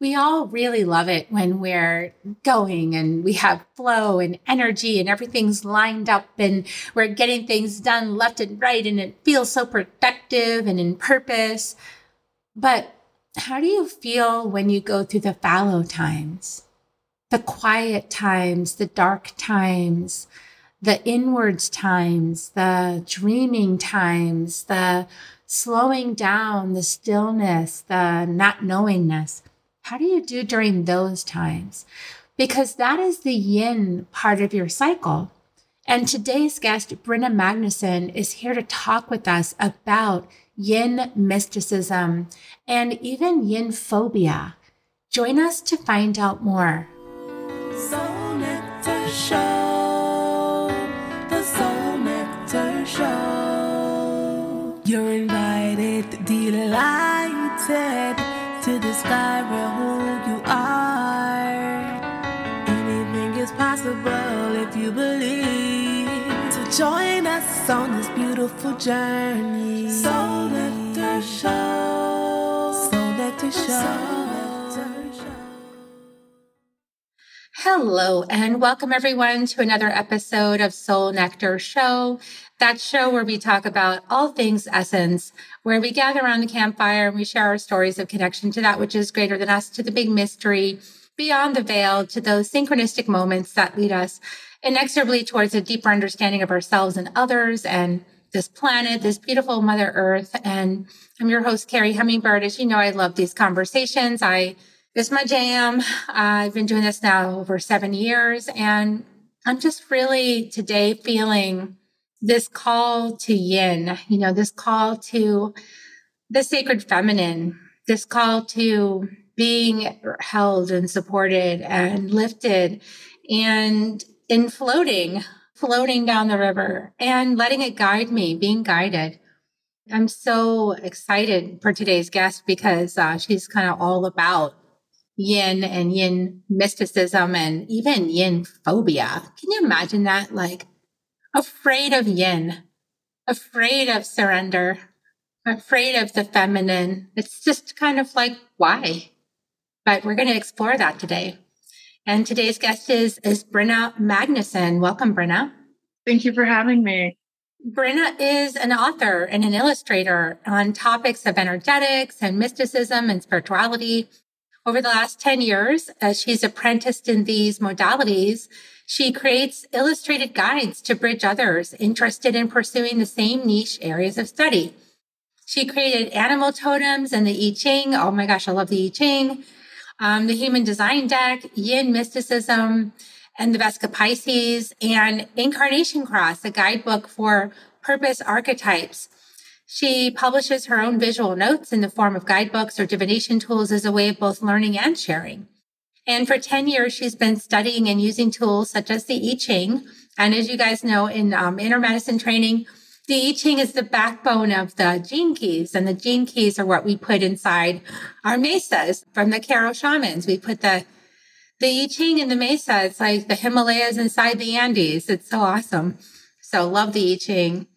we all really love it when we're going and we have flow and energy and everything's lined up and we're getting things done left and right and it feels so productive and in purpose. But how do you feel when you go through the fallow times, the quiet times, the dark times, the inwards times, the dreaming times, the slowing down, the stillness, the not knowingness? How do you do during those times? Because that is the yin part of your cycle. And today's guest, Brynja Magnusson, is here to talk with us about yin mysticism and even yin phobia. Join us to find out more. Soul Nectar Show, the Soul Nectar Show. You're invited, delighted to discover who you are. Anything is possible if you believe. So join us on this beautiful journey. Soul Nectar Show. Soul Nectar Show. Hello, and welcome everyone to another episode of Soul Nectar Show that show where we talk about all things essence, where we gather around the campfire and we share our stories of connection to that which is greater than us, to the big mystery, beyond the veil, to those synchronistic moments that lead us inexorably towards a deeper understanding of ourselves and others and this planet, this beautiful Mother Earth. And I'm your host, Carrie Hummingbird. As you know, I love these conversations. I this my jam. I've been doing this now over seven years, and I'm just really today feeling this call to yin, you know, this call to the sacred feminine, this call to being held and supported and lifted and in floating, floating down the river and letting it guide me, being guided. I'm so excited for today's guest because uh, she's kind of all about yin and yin mysticism and even yin phobia. Can you imagine that? Like afraid of yin, afraid of surrender, afraid of the feminine. It's just kind of like, why? But we're going to explore that today. And today's guest is, is Brynja Magnusson. Welcome, Brynja. Thank you for having me. Brynja is an author and an illustrator on topics of energetics and mysticism and spirituality. Over the last 10 years, as she's apprenticed in these modalities, she creates illustrated guides to bridge others interested in pursuing the same niche areas of study. She created animal totems and the I Ching. Oh my gosh, I love the I Ching. Um, the Human Design Deck, Yin Mysticism, and the Vesica Pisces, and Incarnation Cross, a guidebook for purpose archetypes. She publishes her own visual notes in the form of guidebooks or divination tools as a way of both learning and sharing. And for 10 years, she's been studying and using tools such as the I Ching. And as you guys know, in um, inner medicine training, the I Ching is the backbone of the gene keys, and the gene keys are what we put inside our mesas from the Q'ero shamans. We put the the I Ching in the mesa. It's like the Himalayas inside the Andes. It's so awesome. So love the I Ching.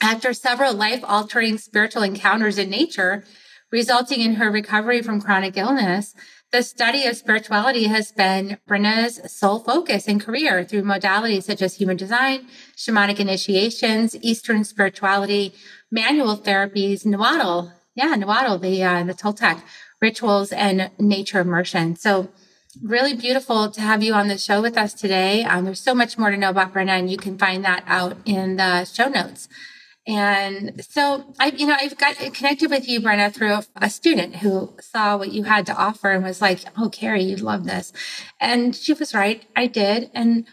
After several life altering spiritual encounters in nature, resulting in her recovery from chronic illness, the study of spirituality has been Brynja's sole focus and career through modalities such as human design, shamanic initiations, Eastern spirituality, manual therapies, Nahuatl, yeah, Nahuatl, the uh, the Toltec rituals, and nature immersion. So, really beautiful to have you on the show with us today. Um, there's so much more to know about Brenna, and you can find that out in the show notes. And so I, you know, I've got connected with you, Brynja, through a, student who saw what you had to offer and was like, Oh, Carrie, you'd love this. And she was right. I did. And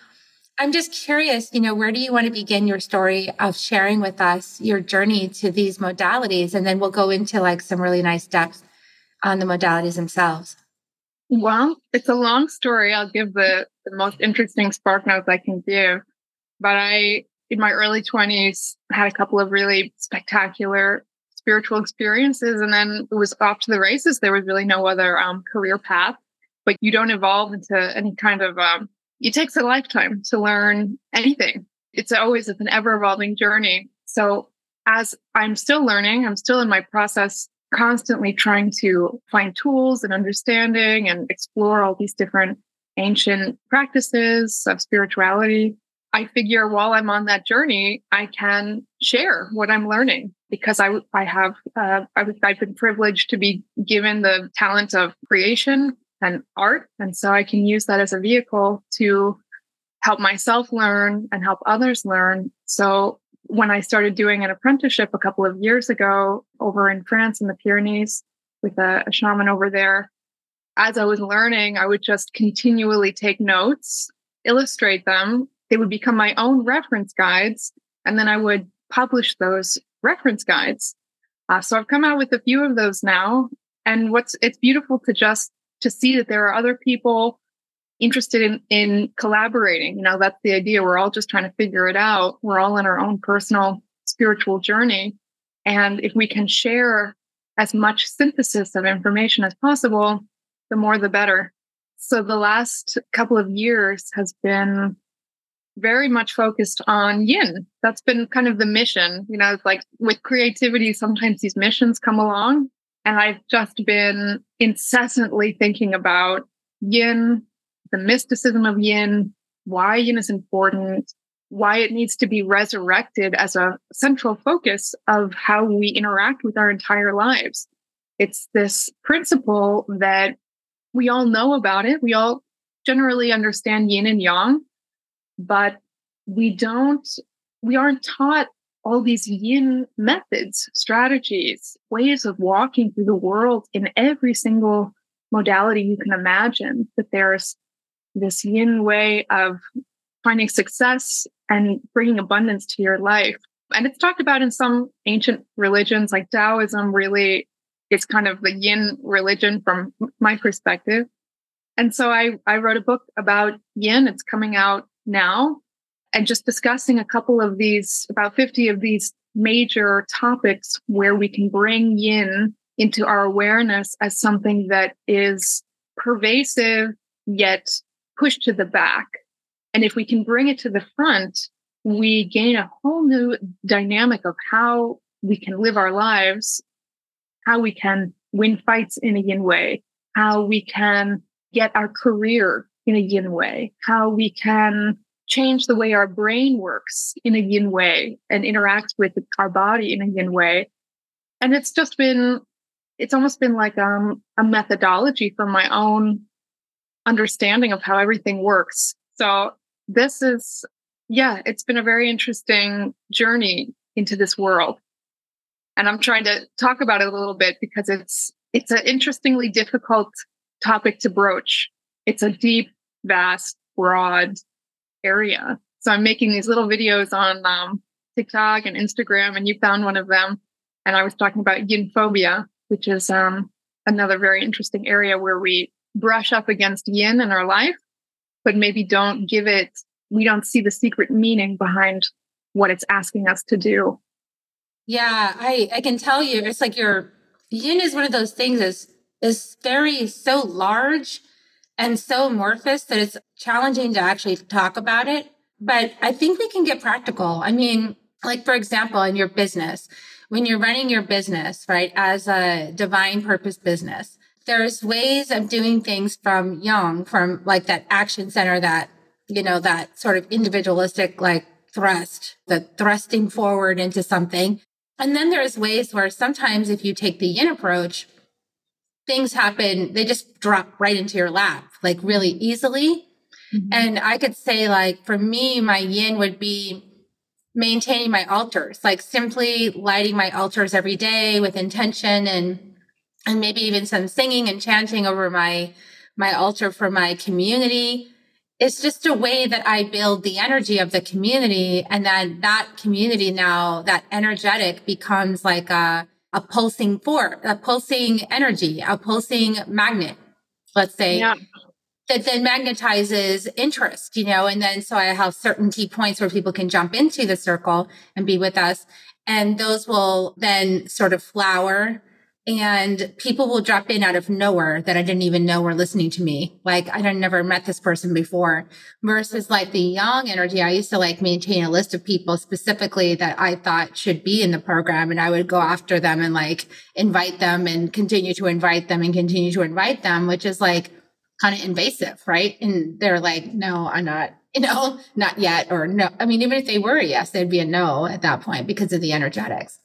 I'm just curious, you know, where do you want to begin your story of sharing with us your journey to these modalities? And then we'll go into like some really nice depth on the modalities themselves. Well, it's a long story. I'll give the, the most interesting spark notes I can give. But I in my early 20s had a couple of really spectacular spiritual experiences and then it was off to the races. There was really no other um, career path but you don't evolve into any kind of um, it takes a lifetime to learn anything. It's always an ever evolving journey. So as i'm still learning i'm still in my process constantly trying to find tools and understanding and explore all these different ancient practices of spirituality. I figure while I'm on that journey, I can share what I'm learning because I, I have, uh, I, I've been privileged to be given the talent of creation and art. And so I can use that as a vehicle to help myself learn and help others learn. So when I started doing an apprenticeship a couple of years ago over in France in the Pyrenees with a, a shaman over there, as I was learning, I would just continually take notes, illustrate them. They would become my own reference guides. And then I would publish those reference guides. Uh, so I've come out with a few of those now. And what's, it's beautiful to just, to see that there are other people interested in, in collaborating. You know, that's the idea. We're all just trying to figure it out. We're all in our own personal spiritual journey. And if we can share as much synthesis of information as possible, the more the better. So the last couple of years has been very much focused on yin. That's been kind of the mission. You know, it's like with creativity, sometimes these missions come along. And I've just been incessantly thinking about yin, the mysticism of yin, why yin is important, why it needs to be resurrected as a central focus of how we interact with our entire lives. It's this principle that we all know about it. We all generally understand yin and yang, but we don't, we aren't taught all these yin methods, strategies, ways of walking through the world in every single modality you can imagine. That there's this yin way of finding success and bringing abundance to your life. And it's talked about in some ancient religions, like Taoism really is kind of the yin religion from my perspective. And so I, I wrote a book about yin. It's coming out now and just discussing a couple of these, about 50 of these major topics where we can bring yin into our awareness as something that is pervasive yet pushed to the back. And if we can bring it to the front, we gain a whole new dynamic of how we can live our lives, how we can win fights in a yin way, how we can get our career in a yin way, how we can change the way our brain works in a yin way and interact with our body in a yin way. And it's just been, it's almost been like um, a methodology for my own understanding of how everything works. So this is, yeah, it's been a very interesting journey into this world. And I'm trying to talk about it a little bit because it's it's an interestingly difficult topic to broach. It's a deep, vast, broad area. So I'm making these little videos on um, TikTok and Instagram, and you found one of them. And I was talking about yin phobia, which is um, another very interesting area where we brush up against yin in our life, but maybe don't give it, we don't see the secret meaning behind what it's asking us to do. Yeah, I, I can tell you, it's like your yin is one of those things that's is very so large and so amorphous that it's challenging to actually talk about it. But I think we can get practical. I mean, like for example, in your business, when you're running your business, right, as a divine purpose business, there's ways of doing things from yang, from like that action center, that, you know, that sort of individualistic, like thrust, the thrusting forward into something. And then there's ways where sometimes if you take the yin approach, things happen, they just drop right into your lap, like really easily. Mm-hmm. And I could say, like, for me, my yin would be maintaining my altars, like simply lighting my altars every day with intention and and maybe even some singing and chanting over my my altar for my community it's just a way that i build the energy of the community and then that community now that energetic becomes like a a pulsing force a pulsing energy a pulsing magnet let's say yeah. That then magnetizes interest you know and then so i have certain key points where people can jump into the circle and be with us and those will then sort of flower and people will drop in out of nowhere that I didn't even know were listening to me. Like I had never met this person before versus like the yang energy. I used to like maintain a list of people specifically that I thought should be in the program and I would go after them and like invite them and continue to invite them and continue to invite them, which is like kind of invasive, right? And they're like, no, I'm not, you know, not yet or no. I mean, even if they were yes, they'd be a no at that point because of the energetics.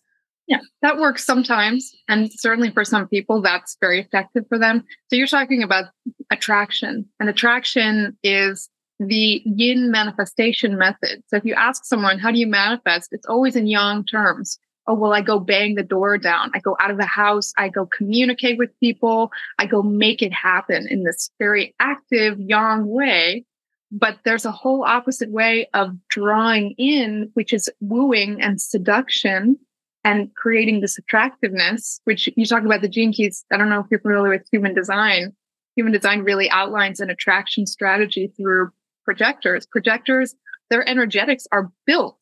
Yeah, that works sometimes. And certainly for some people, that's very effective for them. So you're talking about attraction, and attraction is the yin manifestation method. So if you ask someone, how do you manifest? It's always in yang terms. Oh, well, I go bang the door down. I go out of the house. I go communicate with people. I go make it happen in this very active yang way. But there's a whole opposite way of drawing in, which is wooing and seduction and creating this attractiveness, which you talk about the gene keys. I don't know if you're familiar with human design. Human design really outlines an attraction strategy through projectors. Projectors, their energetics are built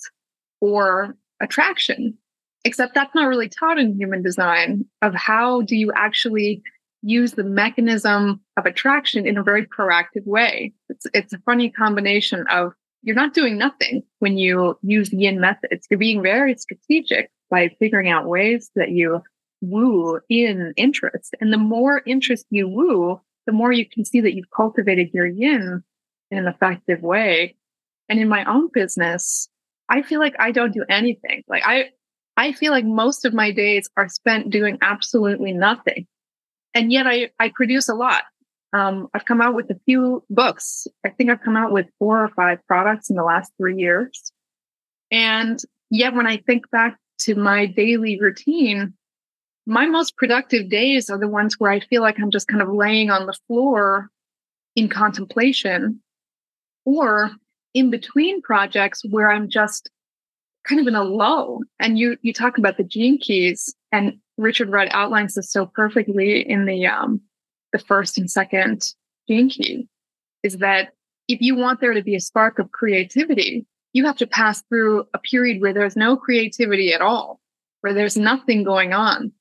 for attraction, except that's not really taught in human design of how do you actually use the mechanism of attraction in a very proactive way. It's, it's a funny combination of you're not doing nothing when you use yin methods. You're being very strategic by figuring out ways that you woo in interest. And the more interest you woo, the more you can see that you've cultivated your yin in an effective way. And in my own business, I feel like I don't do anything. Like I, I feel like most of my days are spent doing absolutely nothing. And yet I, I produce a lot. Um, I've come out with a few books. I think I've come out with four or five products in the last three years. And yet, when I think back to my daily routine, my most productive days are the ones where I feel like I'm just kind of laying on the floor in contemplation or in between projects where I'm just kind of in a lull. And you you talk about the gene keys, and Richard Rudd outlines this so perfectly in the um, the first and second gene key is that if you want there to be a spark of creativity, you have to pass through a period where there's no creativity at all, where there's nothing going on.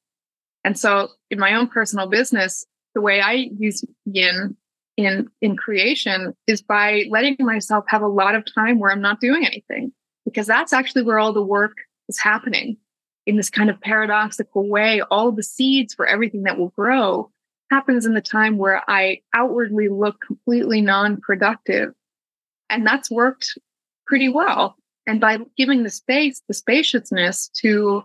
And so in my own personal business, the way I use yin in in creation is by letting myself have a lot of time where I'm not doing anything because that's actually where all the work is happening in this kind of paradoxical way all the seeds for everything that will grow happens in the time where I outwardly look completely non productive. And that's worked pretty well. And by giving the space, the spaciousness to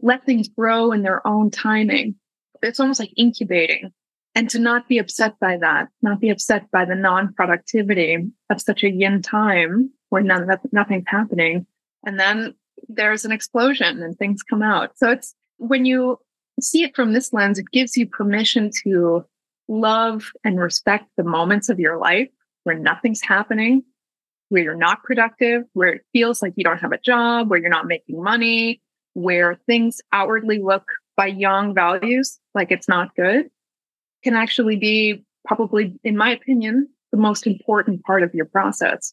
let things grow in their own timing, it's almost like incubating. And to not be upset by that, not be upset by the non productivity of such a yin time where none, nothing's happening. And then there's an explosion and things come out. So it's when you see it from this lens, it gives you permission to love and respect the moments of your life where nothing's happening, where you're not productive, where it feels like you don't have a job, where you're not making money, where things outwardly look by yang values like it's not good, can actually be probably, in my opinion, the most important part of your process.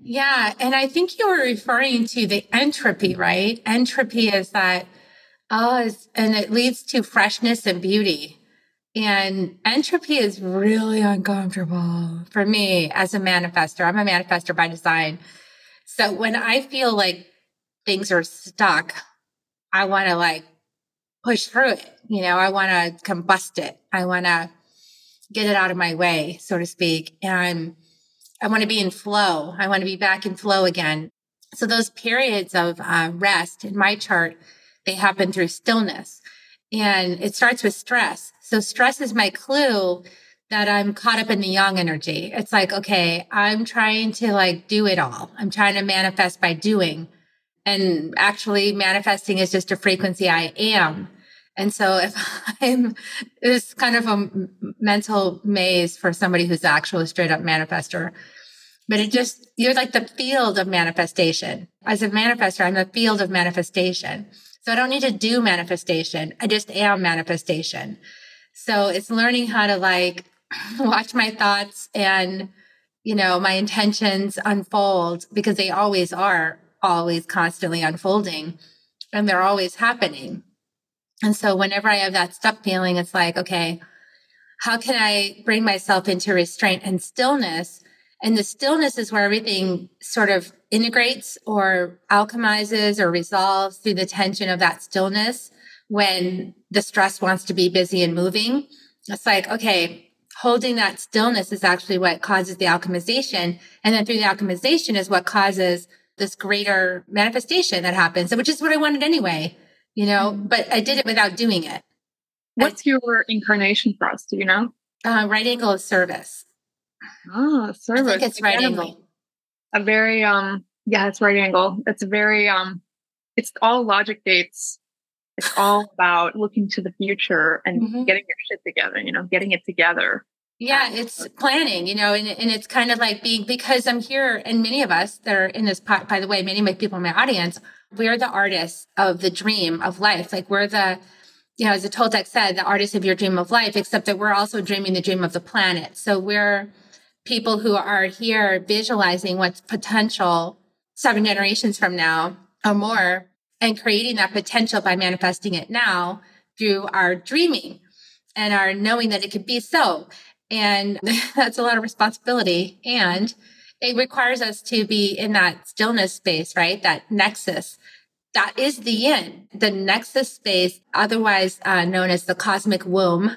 Yeah. And I think you were referring to the entropy, right? Entropy is that Oh, and it leads to freshness and beauty. And entropy is really uncomfortable for me as a manifester. I'm a manifester by design. So when I feel like things are stuck, I want to like push through it. You know, I want to combust it. I want to get it out of my way, so to speak. And I want to be in flow. I want to be back in flow again. So those periods of uh, rest in my chart they happen through stillness. And it starts with stress. So stress is my clue that I'm caught up in the yang energy. It's like, okay, I'm trying to like do it all. I'm trying to manifest by doing. And actually manifesting is just a frequency I am. And so if I'm, it's kind of a mental maze for somebody who's actually straight up manifester. But it just, you're like the field of manifestation. As a manifester, I'm the field of manifestation. So I don't need to do manifestation. I just am manifestation. So it's learning how to like watch my thoughts and, you know, my intentions unfold because they always are always constantly unfolding and they're always happening. And so whenever I have that stuck feeling, it's like, okay, how can I bring myself into restraint and stillness? And the stillness is where everything sort of integrates or alchemizes or resolves through the tension of that stillness when the stress wants to be busy and moving. It's like, okay, holding that stillness is actually what causes the alchemization. And then through the alchemization is what causes this greater manifestation that happens, which is what I wanted anyway, you know, mm-hmm. but I did it without doing it. What's your incarnation cross? Do you know? Uh, right angle of service. Ah, service. I think it's right Again, angle. A very um yeah, it's right angle. It's a very um it's all logic gates. It's all about looking to the future and mm-hmm. getting your shit together, you know, getting it together. Yeah, it's planning, you know, and, and it's kind of like being because I'm here, and many of us that are in this, pot by the way, many of my people in my audience, we're the artists of the dream of life. Like we're the, you know, as the Toltec said, the artists of your dream of life, except that we're also dreaming the dream of the planet. So we're people who are here visualizing what's potential seven generations from now or more and creating that potential by manifesting it now through our dreaming and our knowing that it could be so. And that's a lot of responsibility. And it requires us to be in that stillness space, right? That nexus that is the yin, the nexus space, otherwise uh, known as the cosmic womb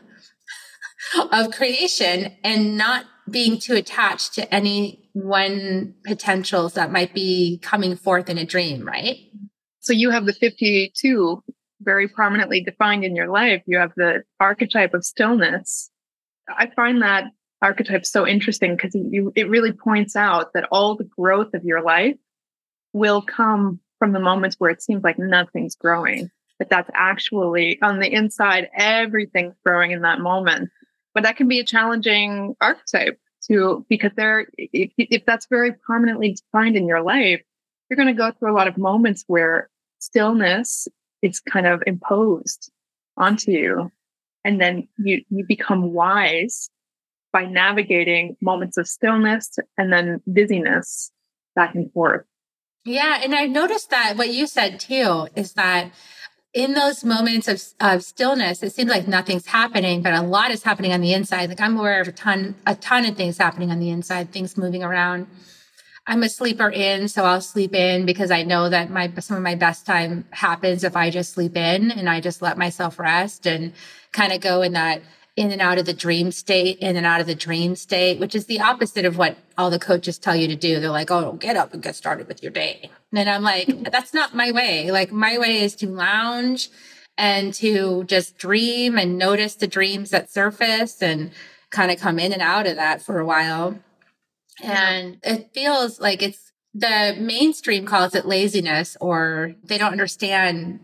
of creation, and not being too attached to any one potentials that might be coming forth in a dream, right? So you have the 52 very prominently defined in your life. You have the archetype of stillness. I find that archetype so interesting because it really points out that all the growth of your life will come from the moments where it seems like nothing's growing, but that's actually on the inside, everything's growing in that moment. But that can be a challenging archetype to, because there, if, if that's very prominently defined in your life, you're going to go through a lot of moments where stillness is kind of imposed onto you. And then you, you become wise by navigating moments of stillness and then busyness back and forth. Yeah. And I've noticed that what you said too is that in those moments of, of stillness, it seems like nothing's happening, but a lot is happening on the inside. Like I'm aware of a ton, a ton of things happening on the inside, things moving around. I'm a sleeper in, so I'll sleep in because I know that my some of my best time happens if I just sleep in and I just let myself rest and kind of go in that in and out of the dream state, in and out of the dream state, which is the opposite of what all the coaches tell you to do. They're like, oh, get up and get started with your day. And I'm like, that's not my way. Like, my way is to lounge and to just dream and notice the dreams that surface and kind of come in and out of that for a while. And it feels like it's the mainstream calls it laziness, or they don't understand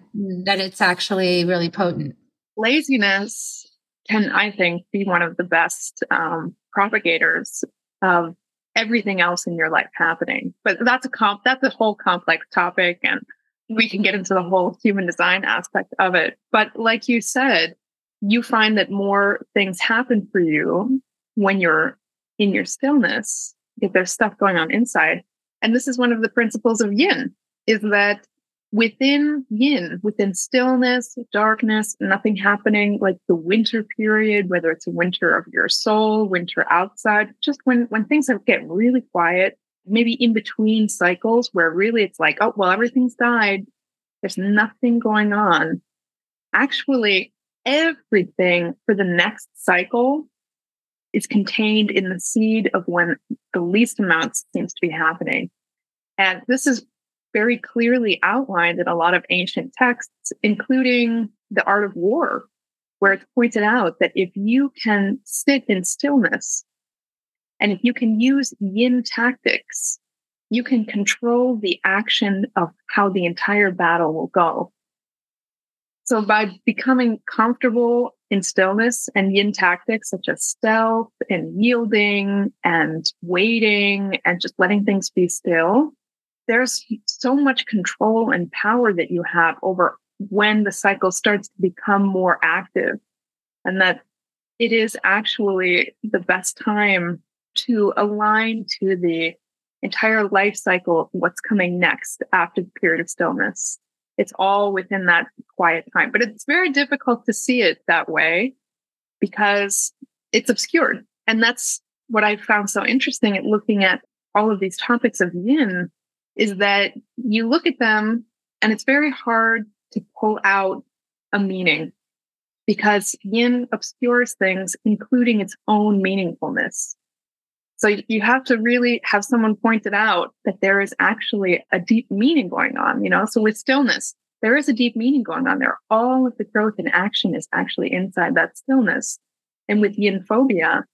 that it's actually really potent. Laziness can, I think, be one of the best um, propagators of everything else in your life happening. But that's a comp that's a whole complex topic and we can get into the whole human design aspect of it. But like you said, you find that more things happen for you when you're in your stillness, if there's stuff going on inside. And this is one of the principles of yin is that within yin, within stillness, darkness, nothing happening, like the winter period, whether it's a winter of your soul, winter outside, just when when things get really quiet, maybe in between cycles where really it's like, oh well, everything's died. There's nothing going on. Actually, everything for the next cycle is contained in the seed of when the least amount seems to be happening. And this is very clearly outlined in a lot of ancient texts, including the art of war, where it's pointed out that if you can sit in stillness and if you can use yin tactics, you can control the action of how the entire battle will go. So by becoming comfortable in stillness and yin tactics such as stealth and yielding and waiting and just letting things be still, there's so much control and power that you have over when the cycle starts to become more active. And that it is actually the best time to align to the entire life cycle of what's coming next after the period of stillness It's all within that quiet time. But it's very difficult to see it that way because it's obscured. And that's what I found so interesting at looking at all of these topics of yin is that you look at them and it's very hard to pull out a meaning because yin obscures things, including its own meaningfulness. So you have to really have someone point it out that there is actually a deep meaning going on, you know? So with stillness, there is a deep meaning going on there. All of the growth and action is actually inside that stillness. And with yin phobia,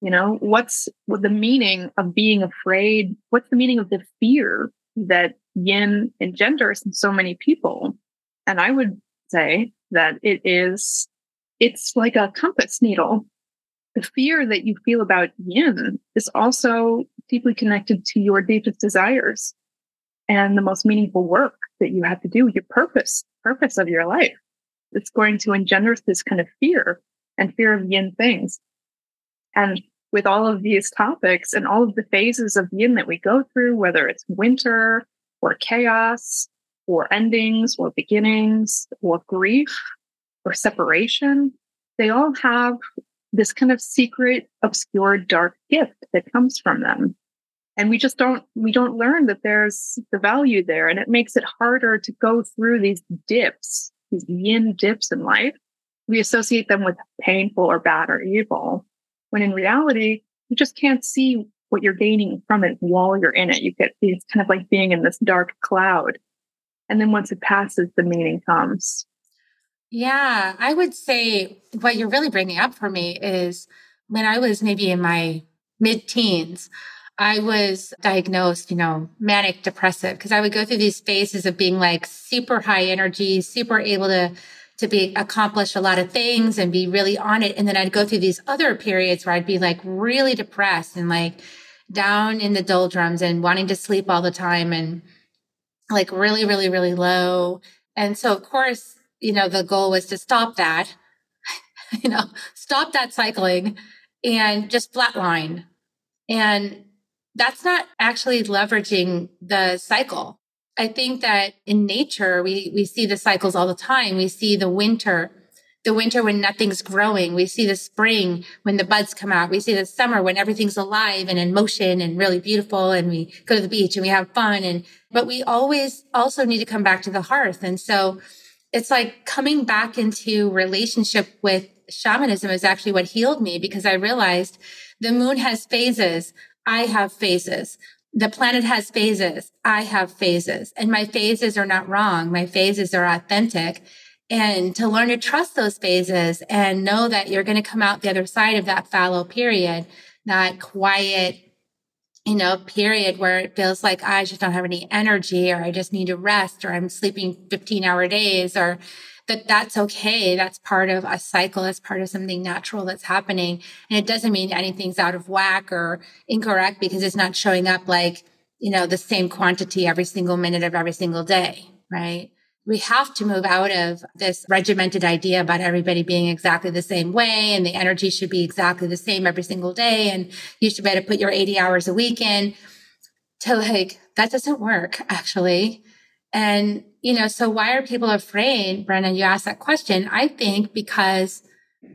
you know, what's the meaning of being afraid? What's the meaning of the fear that yin engenders in so many people? And I would say that it is, it's like a compass needle. The fear that you feel about yin is also deeply connected to your deepest desires and the most meaningful work that you have to do, your purpose, purpose of your life. It's going to engender this kind of fear and fear of yin things. And with all of these topics and all of the phases of yin that we go through, whether it's winter or chaos or endings or beginnings or grief or separation, they all have this kind of secret, obscure, dark gift that comes from them. And we just don't, we don't learn that there's the value there. And it makes it harder to go through these dips, these yin dips in life. We associate them with painful or bad or evil. When in reality, you just can't see what you're gaining from it while you're in it. You get it's kind of like being in this dark cloud. And then once it passes, the meaning comes. Yeah, I would say what you're really bringing up for me is when I was maybe in my mid teens, I was diagnosed, you know, manic depressive because I would go through these phases of being like super high energy, super able to to be accomplish a lot of things and be really on it. And then I'd go through these other periods where I'd be like really depressed and like down in the doldrums and wanting to sleep all the time and like really, really, really low. And so of course, you know, the goal was to stop that, you know, stop that cycling and just flatline. And that's not actually leveraging the cycle. I think that in nature, we, we see the cycles all the time. We see the winter, the winter when nothing's growing. We see the spring when the buds come out. We see the summer when everything's alive and in motion and really beautiful. And we go to the beach and we have fun. And, but we always also need to come back to the hearth. And so it's like coming back into relationship with shamanism is actually what healed me because I realized the moon has phases. I have phases the planet has phases. I have phases and my phases are not wrong. My phases are authentic. And to learn to trust those phases and know that you're going to come out the other side of that fallow period, that quiet, you know, period where it feels like I just don't have any energy or I just need to rest or I'm sleeping 15 hour days or that that's okay. That's part of a cycle. That's part of something natural that's happening. And it doesn't mean anything's out of whack or incorrect because it's not showing up like, you know, the same quantity every single minute of every single day, right? We have to move out of this regimented idea about everybody being exactly the same way and the energy should be exactly the same every single day. And you should be able to put your 80 hours a week in to like, that doesn't work actually. And you know, so why are people afraid, Brynja? You asked that question. I think because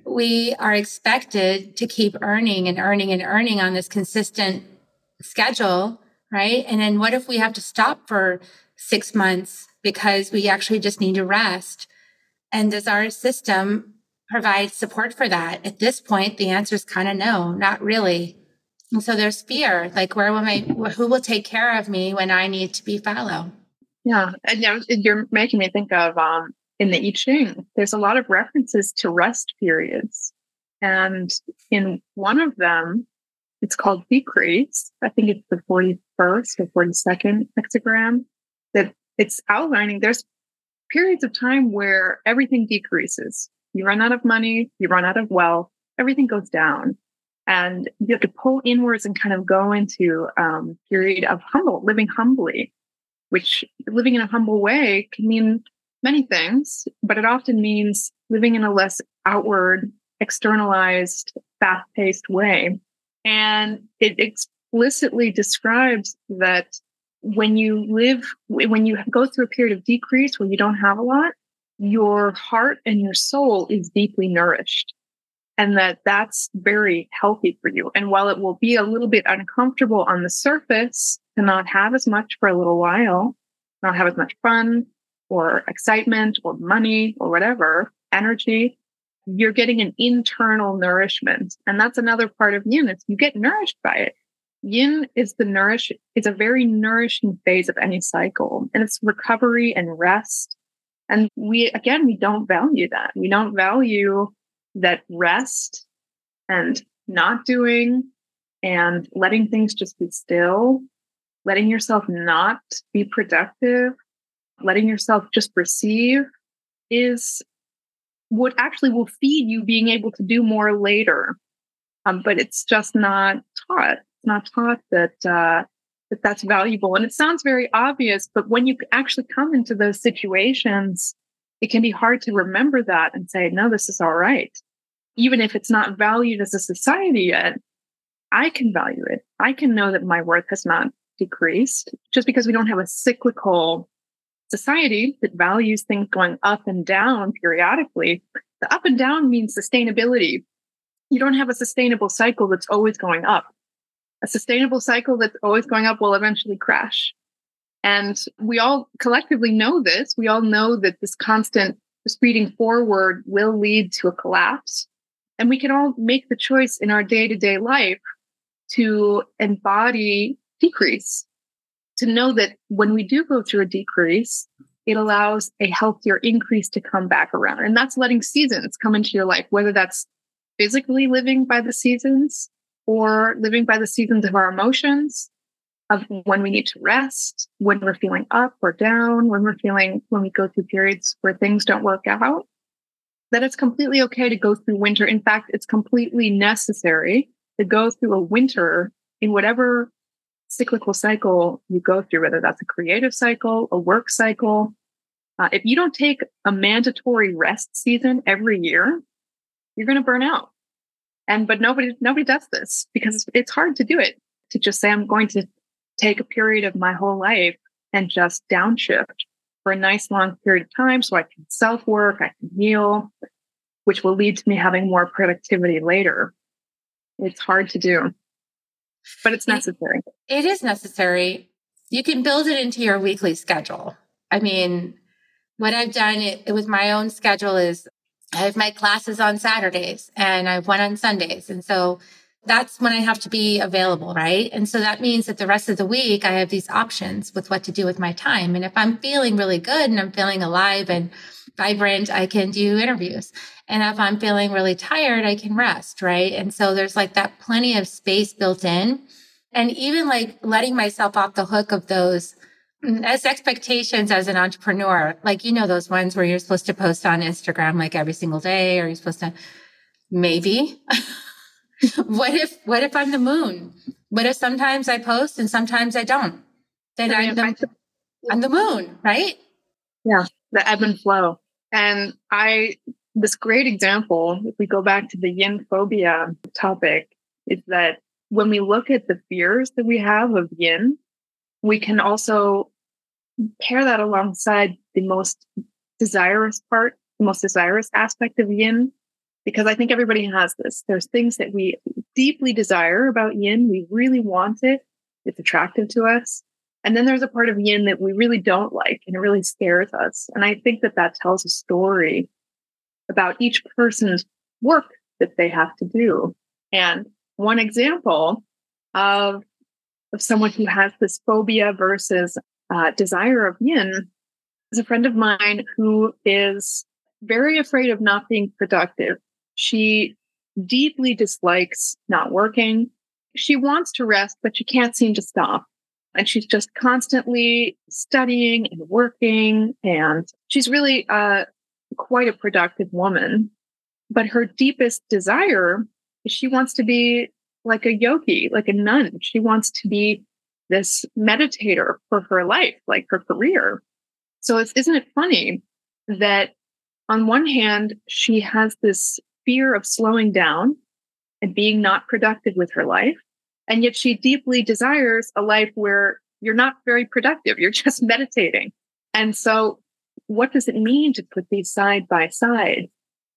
we are expected to keep earning and earning and earning on this consistent schedule, right? And then what if we have to stop for six months because we actually just need to rest? And does our system provide support for that? At this point, the answer is kind of no, not really. And so there's fear, like where will my, who will take care of me when I need to be fallow? Yeah, and you're making me think of um, in the I Ching. There's a lot of references to rest periods, and in one of them, it's called decrease. I think it's the 41st or 42nd hexagram. That it's outlining. There's periods of time where everything decreases. You run out of money, you run out of wealth, everything goes down. And you have to pull inwards and kind of go into um, period of humble, living humbly which living in a humble way can mean many things, but it often means living in a less outward, externalized, fast paced way. And it explicitly describes that when you live, when you go through a period of decrease where you don't have a lot, your heart and your soul is deeply nourished and that that's very healthy for you. And while it will be a little bit uncomfortable on the surface to not have as much for a little while, not have as much fun or excitement or money or whatever, energy, you're getting an internal nourishment. And that's another part of yin you get nourished by it. Yin is the nourish, it's a very nourishing phase of any cycle and it's recovery and rest. And we, again, we don't value that. We don't value that rest and not doing and letting things just be still, letting yourself not be productive, letting yourself just receive is what actually will feed you being able to do more later. Um, but it's just not taught. Not taught that uh, that that's valuable. And it sounds very obvious, but when you actually come into those situations, it can be hard to remember that and say, no, this is all right. Even if it's not valued as a society yet, I can value it. I can know that my worth has not decreased just because we don't have a cyclical society that values things going up and down periodically. The up and down means sustainability. You don't have a sustainable cycle that's always going up. A sustainable cycle that's always going up will eventually crash. And we all collectively know this. We all know that this constant speeding forward will lead to a collapse. And we can all make the choice in our day to day life to embody decrease, to know that when we do go through a decrease, it allows a healthier increase to come back around. And that's letting seasons come into your life, whether that's physically living by the seasons or living by the seasons of our emotions of when we need to rest, when we're feeling up or down, when we're feeling, when we go through periods where things don't work out, that it's completely okay to go through winter. In fact, it's completely necessary to go through a winter in whatever cyclical cycle you go through, whether that's a creative cycle, a work cycle. Uh, if you don't take a mandatory rest season every year, you're going to burn out. And but nobody nobody does this because it's hard to do it. To just say I'm going to take a period of my whole life and just downshift for a nice long period of time so I can self work, I can heal, which will lead to me having more productivity later. It's hard to do, but it's necessary. It is necessary. You can build it into your weekly schedule. I mean, what I've done it, it with my own schedule is I have my classes on Saturdays and I have one on Sundays. And so that's when I have to be available, right? And so that means that the rest of the week I have these options with what to do with my time. And if I'm feeling really good and I'm feeling alive and vibrant, I can do interviews. And if I'm feeling really tired, I can rest, right? And so there's like that plenty of space built in. And even like letting myself off the hook of those Mm, as expectations as an entrepreneur, like, you know, those ones where you're supposed to post on Instagram like every single day, or you're supposed to maybe. what if what if I'm the moon? What if sometimes I post and sometimes I don't? Then I'm the, I'm the moon, right? Yeah, the ebb and flow. And I this great example, if we go back to the yin phobia topic, is that when we look at the fears that we have of yin, we can also pair that alongside the most desirous part, the most desirous aspect of yin, because I think everybody has this. There's things that we deeply desire about yin. We really want it. It's attractive to us. And then there's a part of yin that we really don't like and it really scares us. And I think that that tells a story about each person's work that they have to do. And one example of, of someone who has this phobia versus uh, desire of yin is a friend of mine who is very afraid of not being productive she deeply dislikes not working. She wants to rest, but she can't seem to stop. And she's just constantly studying and working. And she's really uh, quite a productive woman. But her deepest desire is she wants to be like a yogi, like a nun. She wants to be this meditator for her life, like her career. So isn't it funny that on one hand, she has this fear of slowing down and being not productive with her life. And yet she deeply desires a life where you're not very productive. You're just meditating. And so, what does it mean to put these side by side?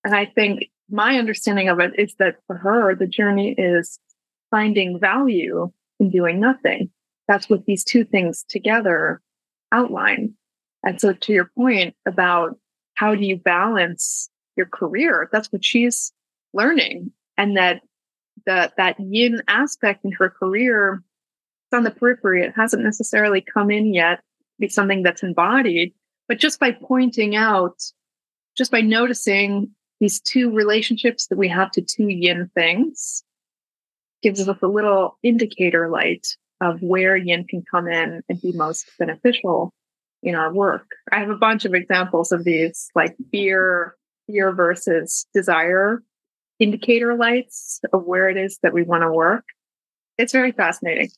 And I think my understanding of it is that for her, the journey is finding value in doing nothing. That's what these two things together outline. And so, to your point about how do you balance your career, that's what she's learning. And that that that yin aspect in her career it's on the periphery. It hasn't necessarily come in yet be something that's embodied. But just by pointing out, just by noticing these two relationships that we have to two yin things, gives us a little indicator light of where yin can come in and be most beneficial in our work. I have a bunch of examples of these, like fear, fear versus desire indicator lights of where it is that we want to work. It's very fascinating.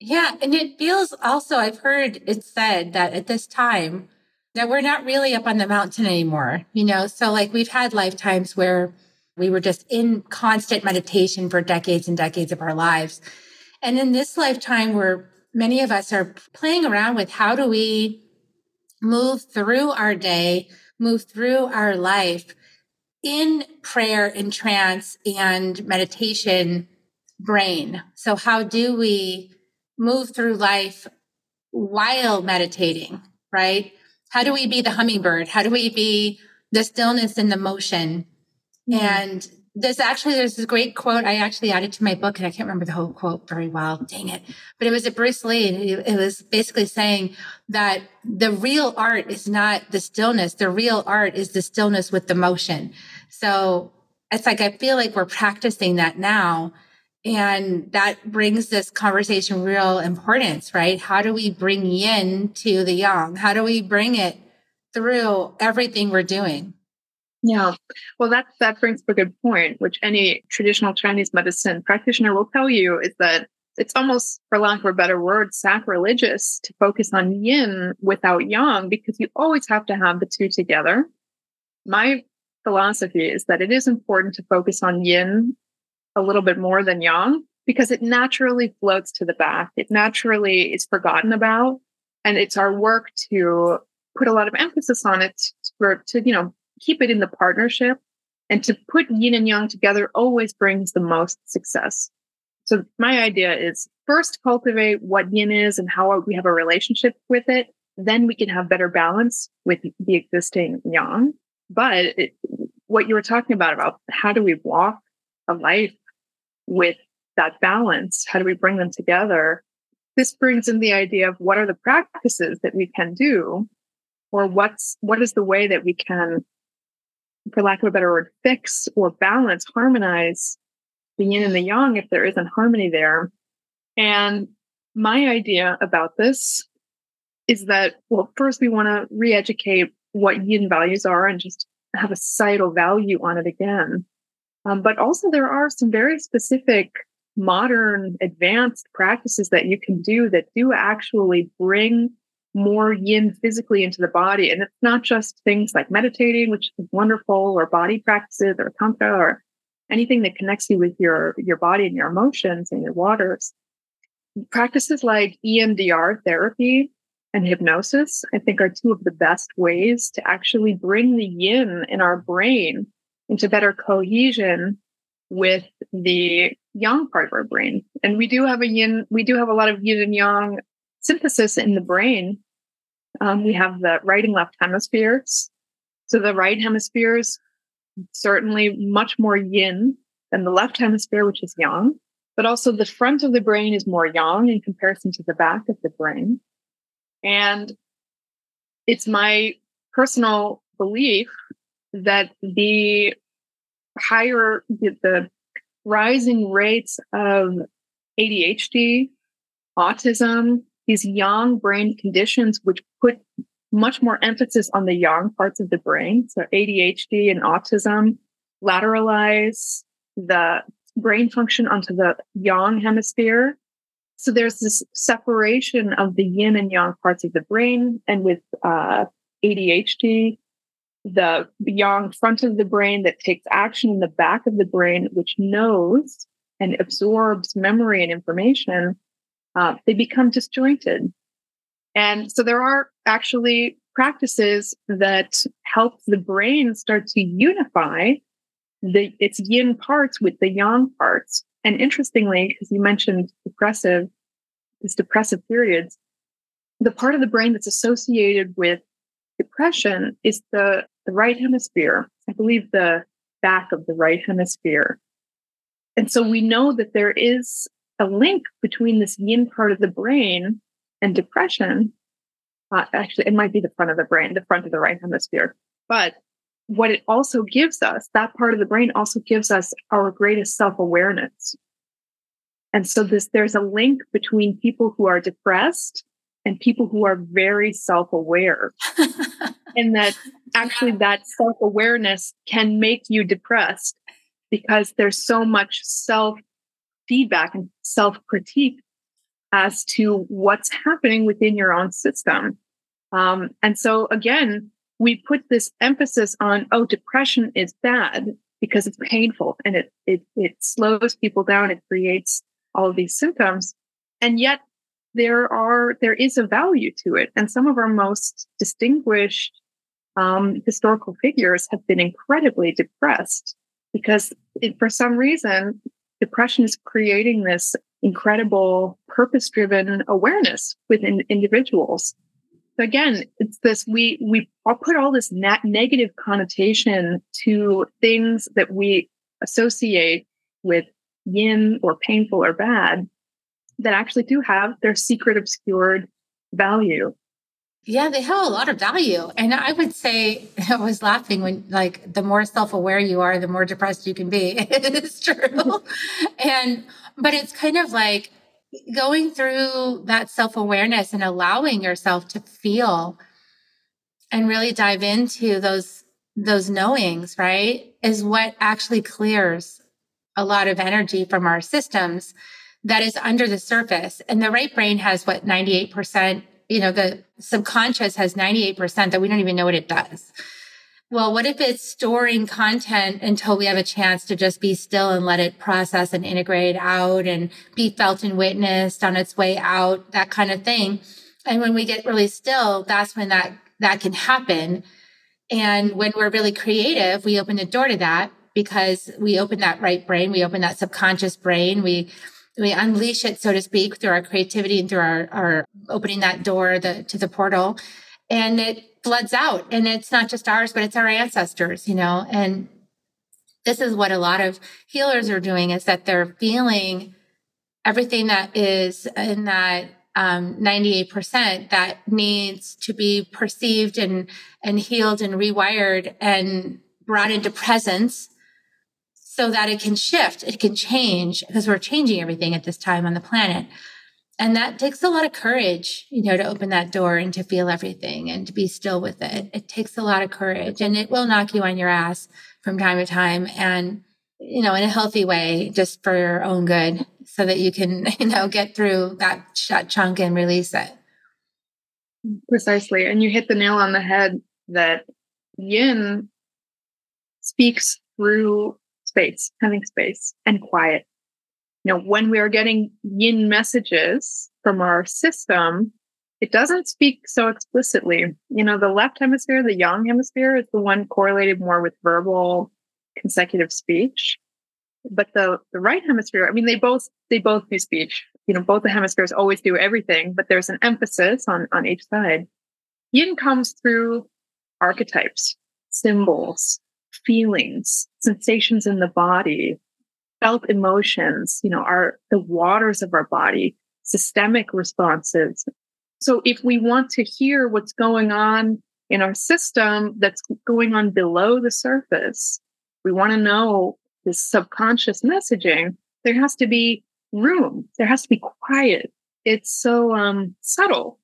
Yeah. And it feels also, I've heard it said that at this time, that we're not really up on the mountain anymore, you know? So, like, we've had lifetimes where we were just in constant meditation for decades and decades of our lives. And in this lifetime, where many of us are playing around with how do we move through our day, move through our life in prayer and trance and meditation brain. So, how do we move through life while meditating, right? How do we be the hummingbird? How do we be the stillness and the motion? Mm-hmm. And there's actually there's this great quote I actually added to my book, and I can't remember the whole quote very well. Dang it! But it was a Bruce Lee, and it was basically saying that the real art is not the stillness. The real art is the stillness with the motion. So it's like I feel like we're practicing that now, and that brings this conversation real importance, right? How do we bring yin to the yang? How do we bring it through everything we're doing? Yeah. Well, that that brings up a good point, which any traditional Chinese medicine practitioner will tell you is that it's almost, for lack of a better word, sacrilegious to focus on yin without yang because you always have to have the two together. My philosophy is that it is important to focus on yin a little bit more than yang because it naturally floats to the back. It naturally is forgotten about. And it's our work to put a lot of emphasis on it for, to, you know, keep it in the partnership and to put yin and yang together always brings the most success. So my idea is first cultivate what yin is and how we have a relationship with it. Then we can have better balance with the existing yang. But it, what you were talking about, about how do we walk a life with that balance? How do we bring them together? This brings in the idea of what are the practices that we can do or what's what is the way that we can for lack of a better word, fix or balance, harmonize the yin and the yang if there isn't harmony there. And my idea about this is that, well, first we want to re educate what yin values are and just have a societal value on it again. Um, but also, there are some very specific modern advanced practices that you can do that do actually bring more yin physically into the body. And it's not just things like meditating, which is wonderful, or body practices or tantra or anything that connects you with your, your body and your emotions and your waters. Practices like EMDR therapy and hypnosis, I think are two of the best ways to actually bring the yin in our brain into better cohesion with the yang part of our brain. And we do have a yin, we do have a lot of yin and yang synthesis in the brain. Um, we have the right and left hemispheres. So the right hemisphere is certainly much more yin than the left hemisphere, which is yang. But also the front of the brain is more yang in comparison to the back of the brain. And it's my personal belief that the higher, the, the rising rates of ADHD, autism, these yang brain conditions, which put much more emphasis on the yang parts of the brain. So ADHD and autism lateralize the brain function onto the yang hemisphere. So there's this separation of the yin and yang parts of the brain. And with uh, ADHD, the yang front of the brain that takes action in the back of the brain, which knows and absorbs memory and information, uh, they become disjointed. And so there are actually practices that help the brain start to unify the its yin parts with the yang parts. And interestingly, because you mentioned depressive, these depressive periods, the part of the brain that's associated with depression is the, the right hemisphere. I believe the back of the right hemisphere. And so we know that there is a link between this yin part of the brain and depression. Uh, actually, it might be the front of the brain, the front of the right hemisphere. But what it also gives us, that part of the brain also gives us our greatest self awareness. And so this, there's a link between people who are depressed and people who are very self aware. and that actually that self awareness can make you depressed because there's so much self feedback and self critique as to what's happening within your own system. Um, and so again, we put this emphasis on, oh, depression is bad because it's painful and it, it, it slows people down. It creates all of these symptoms. And yet there are, there is a value to it. And some of our most distinguished um, historical figures have been incredibly depressed because it, for some reason, depression is creating this incredible purpose driven awareness within individuals So again, it's this we we all put all this negative connotation to things that we associate with yin or painful or bad that actually do have their secret obscured value. Yeah, they have a lot of value. And I would say I was laughing when like the more self-aware you are, the more depressed you can be. it's true. and but it's kind of like going through that self awareness and allowing yourself to feel and really dive into those those knowings right is what actually clears a lot of energy from our systems that is under the surface and the right brain has what 98% you know the subconscious has 98% that we don't even know what it does well, what if it's storing content until we have a chance to just be still and let it process and integrate out and be felt and witnessed on its way out, that kind of thing. And when we get really still, that's when that, that can happen. And when we're really creative, we open the door to that because we open that right brain, we open that subconscious brain, we, we unleash it, so to speak, through our creativity and through our, our opening that door the, to the portal. And it floods out and it's not just ours but it's our ancestors you know and this is what a lot of healers are doing is that they're feeling everything that is in that um, 98% that needs to be perceived and and healed and rewired and brought into presence so that it can shift it can change because we're changing everything at this time on the planet and that takes a lot of courage, you know, to open that door and to feel everything and to be still with it. It takes a lot of courage and it will knock you on your ass from time to time and, you know, in a healthy way, just for your own good so that you can, you know, get through that chunk and release it. Precisely. And you hit the nail on the head that yin speaks through space, having space and quiet you know, when we are getting yin messages from our system, it doesn't speak so explicitly. You know, the left hemisphere, the yang hemisphere, is the one correlated more with verbal consecutive speech. But the, the right hemisphere, I mean, they both they both do speech. You know, both the hemispheres always do everything, but there's an emphasis on, on each side. Yin comes through archetypes, symbols, feelings, sensations in the body, felt emotions, you know, are the waters of our body, systemic responses. So if we want to hear what's going on in our system that's going on below the surface, we want to know this subconscious messaging, there has to be room. There has to be quiet. It's so um, subtle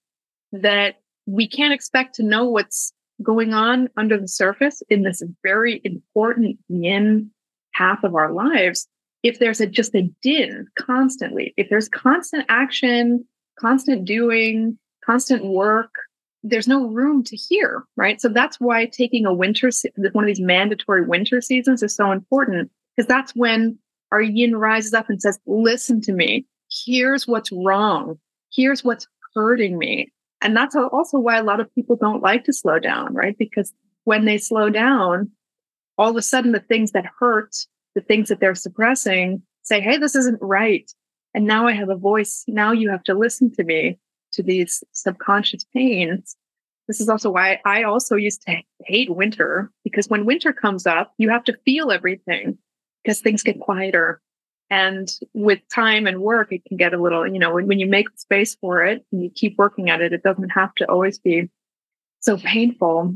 that we can't expect to know what's going on under the surface in this very important yin half of our lives if there's a just a din constantly, if there's constant action, constant doing, constant work, there's no room to hear, right? So that's why taking a winter, one of these mandatory winter seasons is so important because that's when our yin rises up and says, listen to me, here's what's wrong. Here's what's hurting me. And that's also why a lot of people don't like to slow down, right? Because when they slow down, all of a sudden the things that hurt, the things that they're suppressing, say, hey, this isn't right. And now I have a voice. Now you have to listen to me to these subconscious pains. This is also why I also used to hate winter because when winter comes up, you have to feel everything because things get quieter. And with time and work, it can get a little, you know, when, when you make space for it and you keep working at it, it doesn't have to always be so painful.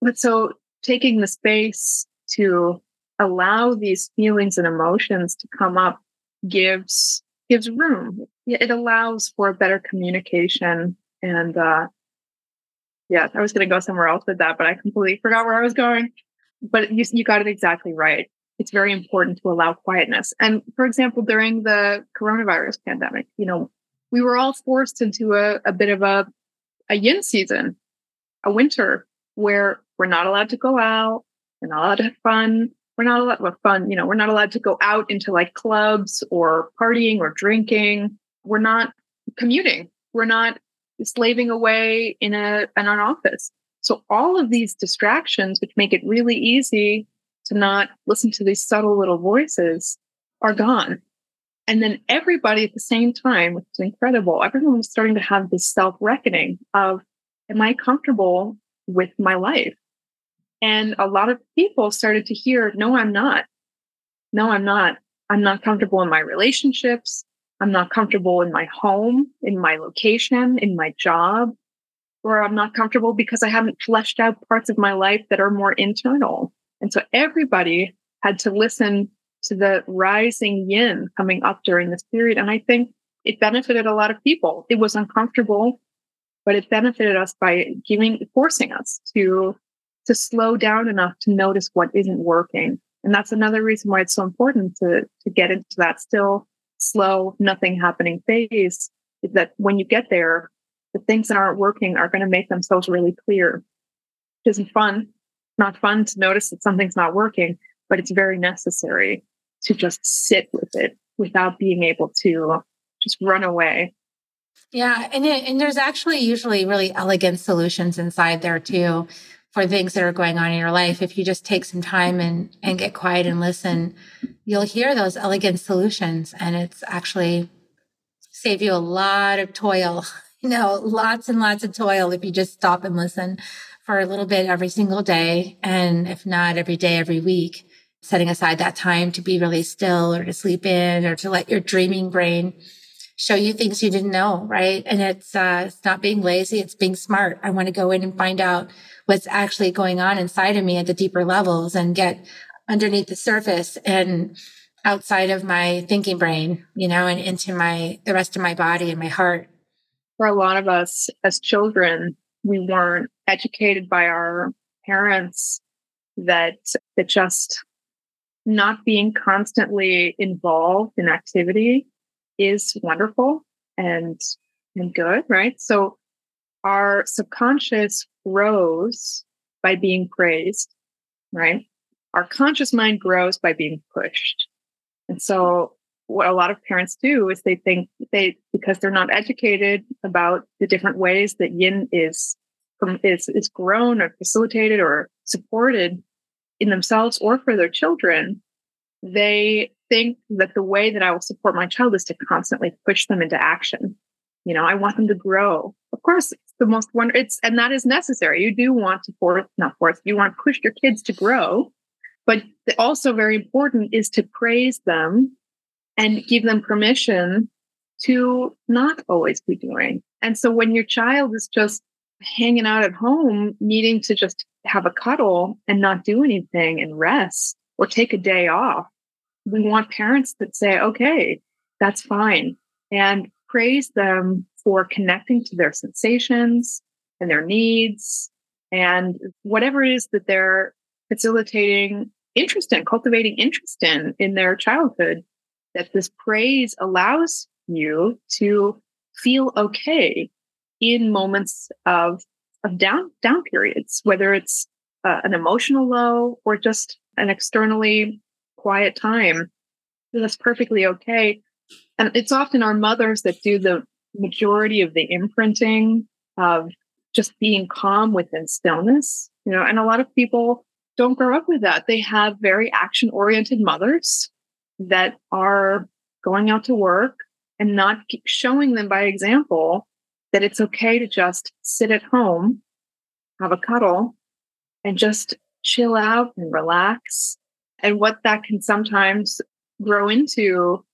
But so taking the space to allow these feelings and emotions to come up gives gives room. It allows for better communication and uh yeah, I was going to go somewhere else with that, but I completely forgot where I was going. But you you got it exactly right it's very important to allow quietness. And for example, during the coronavirus pandemic, you know, we were all forced into a, a bit of a, a yin season, a winter where we're not allowed to go out, we're not allowed to have fun. We're not allowed well, fun, you know, we're not allowed to go out into like clubs or partying or drinking. We're not commuting. We're not slaving away in a in an office. So all of these distractions, which make it really easy to not listen to these subtle little voices are gone. And then everybody at the same time, which is incredible, everyone was starting to have this self reckoning of, am I comfortable with my life? And a lot of people started to hear, no, I'm not. No, I'm not. I'm not comfortable in my relationships. I'm not comfortable in my home, in my location, in my job, or I'm not comfortable because I haven't fleshed out parts of my life that are more internal. And so everybody had to listen to the rising yin coming up during this period. And I think it benefited a lot of people. It was uncomfortable, but it benefited us by giving, forcing us to, to slow down enough to notice what isn't working. And that's another reason why it's so important to, to get into that still slow, nothing happening phase is that when you get there, the things that aren't working are going to make themselves really clear. It isn't fun not fun to notice that something's not working, but it's very necessary to just sit with it without being able to just run away. Yeah, and it, and there's actually usually really elegant solutions inside there too for things that are going on in your life. If you just take some time and and get quiet and listen, you'll hear those elegant solutions, and it's actually save you a lot of toil. You know, lots and lots of toil if you just stop and listen for a little bit every single day. And if not every day, every week, setting aside that time to be really still or to sleep in or to let your dreaming brain show you things you didn't know. Right. And it's, uh, it's not being lazy. It's being smart. I want to go in and find out what's actually going on inside of me at the deeper levels and get underneath the surface and outside of my thinking brain, you know, and into my, the rest of my body and my heart. For a lot of us as children, we weren't educated by our parents that that just not being constantly involved in activity is wonderful and and good right? So our subconscious grows by being praised right? Our conscious mind grows by being pushed. And so what a lot of parents do is they think they because they're not educated about the different ways that yin is is is grown or facilitated or supported in themselves or for their children they think that the way that i will support my child is to constantly push them into action. You know i want them to grow. Of course it's the most wonder it's and that is necessary. You do want to force not force you want to push your kids to grow but also very important is to praise them and give them permission to not always be doing. And so when your child is just hanging out at home, needing to just have a cuddle and not do anything and rest or take a day off, we want parents that say, okay, that's fine. And praise them for connecting to their sensations and their needs and whatever it is that they're facilitating interest in, cultivating interest in in their childhood that this praise allows you to feel okay in moments of of down down periods whether it's uh, an emotional low or just an externally quiet time. That's perfectly okay. And it's often our mothers that do the majority of the imprinting of just being calm within stillness, you know, and a lot of people don't grow up with that. They have very action oriented mothers that are going out to work and not showing them by example that it's okay to just sit at home, have a cuddle, and just chill out and relax. And what that can sometimes grow into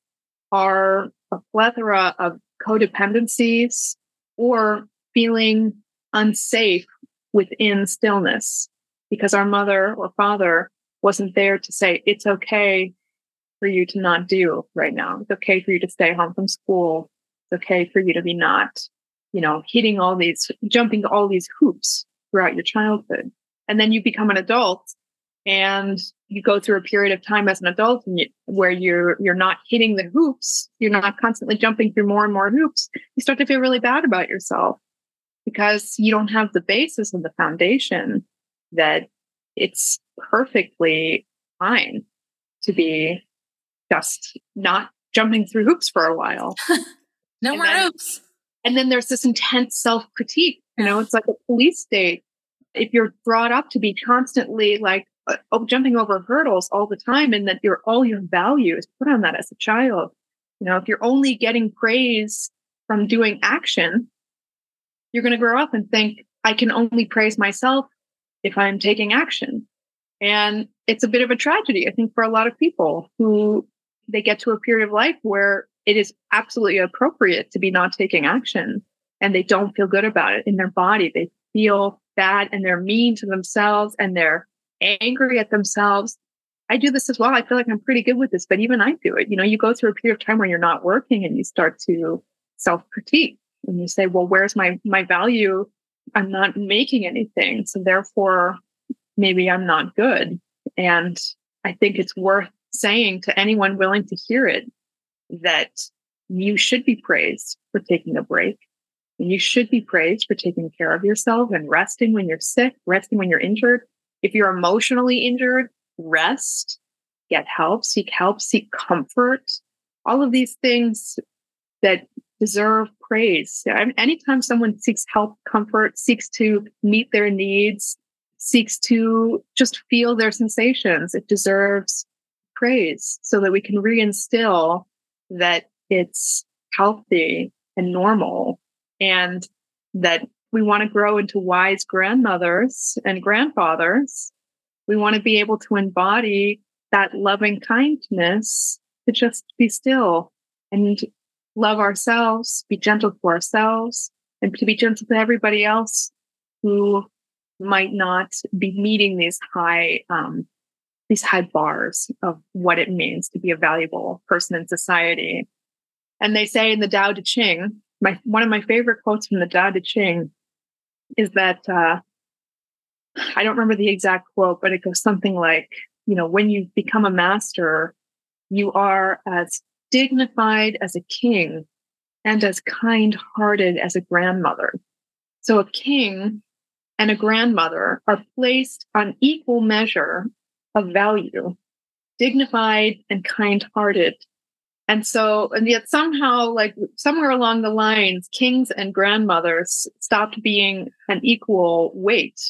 are a plethora of codependencies or feeling unsafe within stillness because our mother or father wasn't there to say, it's okay for you to not do right now. It's okay for you to stay home from school. It's okay for you to be not, you know, hitting all these, jumping all these hoops throughout your childhood. And then you become an adult and you go through a period of time as an adult you, where you're you're not hitting the hoops you're not constantly jumping through more and more hoops you start to feel really bad about yourself because you don't have the basis and the foundation that it's perfectly fine to be just not jumping through hoops for a while. No and more then, hoops. and then there's this intense self-critique you know it's like a police state. If you're brought up to be constantly like uh, oh, jumping over hurdles all the time and that your all your value is put on that as a child you know if you're only getting praise from doing action you're going to grow up and think i can only praise myself if i'm taking action. And it's a bit of a tragedy i think for a lot of people who they get to a period of life where it is absolutely appropriate to be not taking action and they don't feel good about it in their body they feel bad and they're mean to themselves and they're angry at themselves. I do this as well. I feel like I'm pretty good with this, but even I do it. You know, you go through a period of time where you're not working and you start to self critique and you say, well, where's my, my value? I'm not making anything. So therefore, maybe I'm not good. And I think it's worth saying to anyone willing to hear it that you should be praised for taking a break. And you should be praised for taking care of yourself and resting when you're sick, resting when you're injured, if you're emotionally injured, rest, get help, seek help, seek comfort. All of these things that deserve praise. Anytime someone seeks help, comfort, seeks to meet their needs, seeks to just feel their sensations, it deserves praise so that we can reinstill that it's healthy and normal and that we want to grow into wise grandmothers and grandfathers. We want to be able to embody that loving kindness to just be still and love ourselves, be gentle to ourselves, and to be gentle to everybody else who might not be meeting these high um, these high bars of what it means to be a valuable person in society. And they say in the Tao Te Ching, my one of my favorite quotes from the Tao Te Ching is that uh, I don't remember the exact quote, but it goes something like, you know, when you become a master, you are as dignified as a king and as kind hearted as a grandmother. So a king and a grandmother are placed on equal measure of value, dignified and kind hearted and so, and yet somehow, like somewhere along the lines, kings and grandmothers stopped being an equal weight.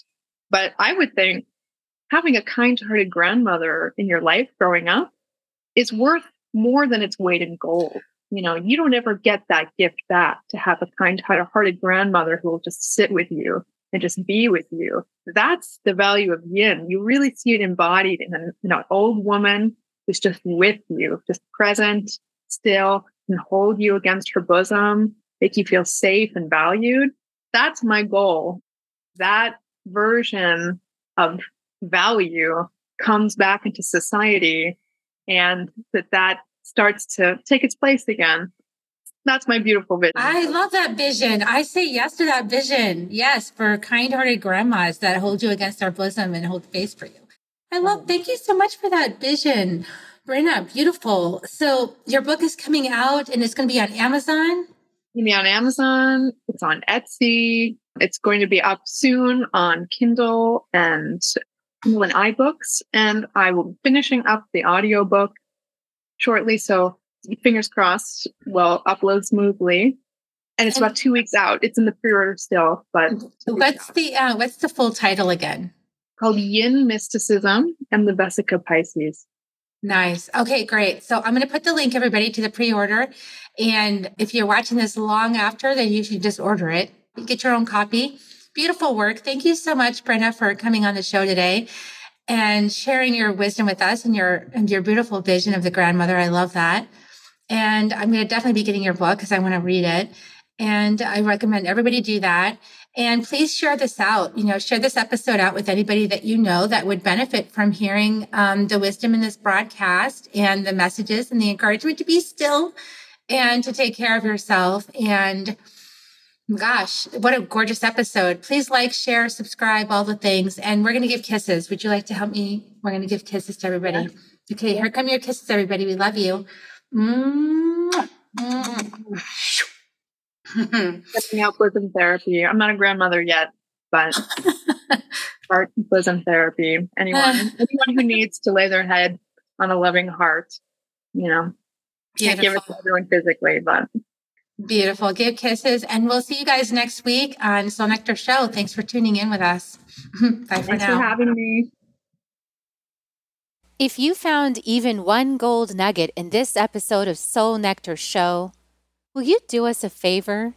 But I would think having a kind hearted grandmother in your life growing up is worth more than its weight in gold. You know, you don't ever get that gift back to have a kind hearted grandmother who will just sit with you and just be with you. That's the value of yin. You really see it embodied in an you know, old woman who's just with you, just present, still and hold you against her bosom, make you feel safe and valued. That's my goal. That version of value comes back into society and that that starts to take its place again. That's my beautiful vision. I love that vision. I say yes to that vision. Yes, for kind hearted grandmas that hold you against their bosom and hold space for you. I love, thank you so much for that vision. Brynja, beautiful. So your book is coming out and it's going to be on Amazon? It's be on Amazon. It's on Etsy. It's going to be up soon on Kindle and Kindle and iBooks. And I will be finishing up the audiobook shortly. So fingers crossed, will upload smoothly. And it's about two weeks out. It's in the pre-order still, but what's the uh, what's the full title again? Called Yin Mysticism and the Vesica Piscis. Nice. Okay, great. So I'm going to put the link, everybody, to the pre-order. And if you're watching this long after, then you should just order it. Get your own copy. Beautiful work. Thank you so much, Brynja, for coming on the show today and sharing your wisdom with us and your and your beautiful vision of the grandmother. I love that. And I'm going to definitely be getting your book because I want to read it. And I recommend everybody do that. And please share this out. You know, share this episode out with anybody that you know that would benefit from hearing um, the wisdom in this broadcast and the messages and the encouragement to be still and to take care of yourself. And gosh, what a gorgeous episode. Please like, share, subscribe, all the things. And we're going to give kisses. Would you like to help me? We're going to give kisses to everybody. Yeah. Okay, here come your kisses, everybody. We love you. Mm. Setting out bosom therapy. I'm not a grandmother yet, but heart bosom therapy. Anyone, anyone who needs to lay their head on a loving heart, you know, can't give it to everyone physically, but Beautiful. Give kisses. And we'll see you guys next week on Soul Nectar Show. Thanks for tuning in with us. Bye for Thanks now. for having me. If you found even one gold nugget in this episode of Soul Nectar Show, will you do us a favor?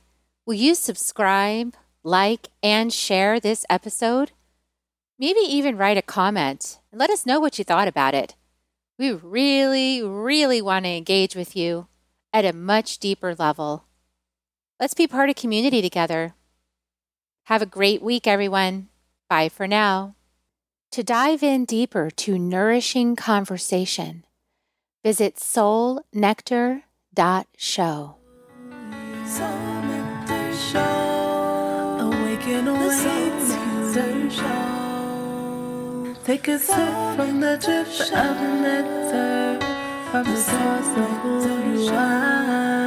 Will you subscribe, like, and share this episode? Maybe even write a comment and let us know what you thought about it. We really, really want to engage with you at a much deeper level. Let's be part of community together. Have a great week, everyone. Bye for now. To dive in deeper to nourishing conversation, visit soulnectar.show. Take a sip from the drip of nectar from the source of who you are.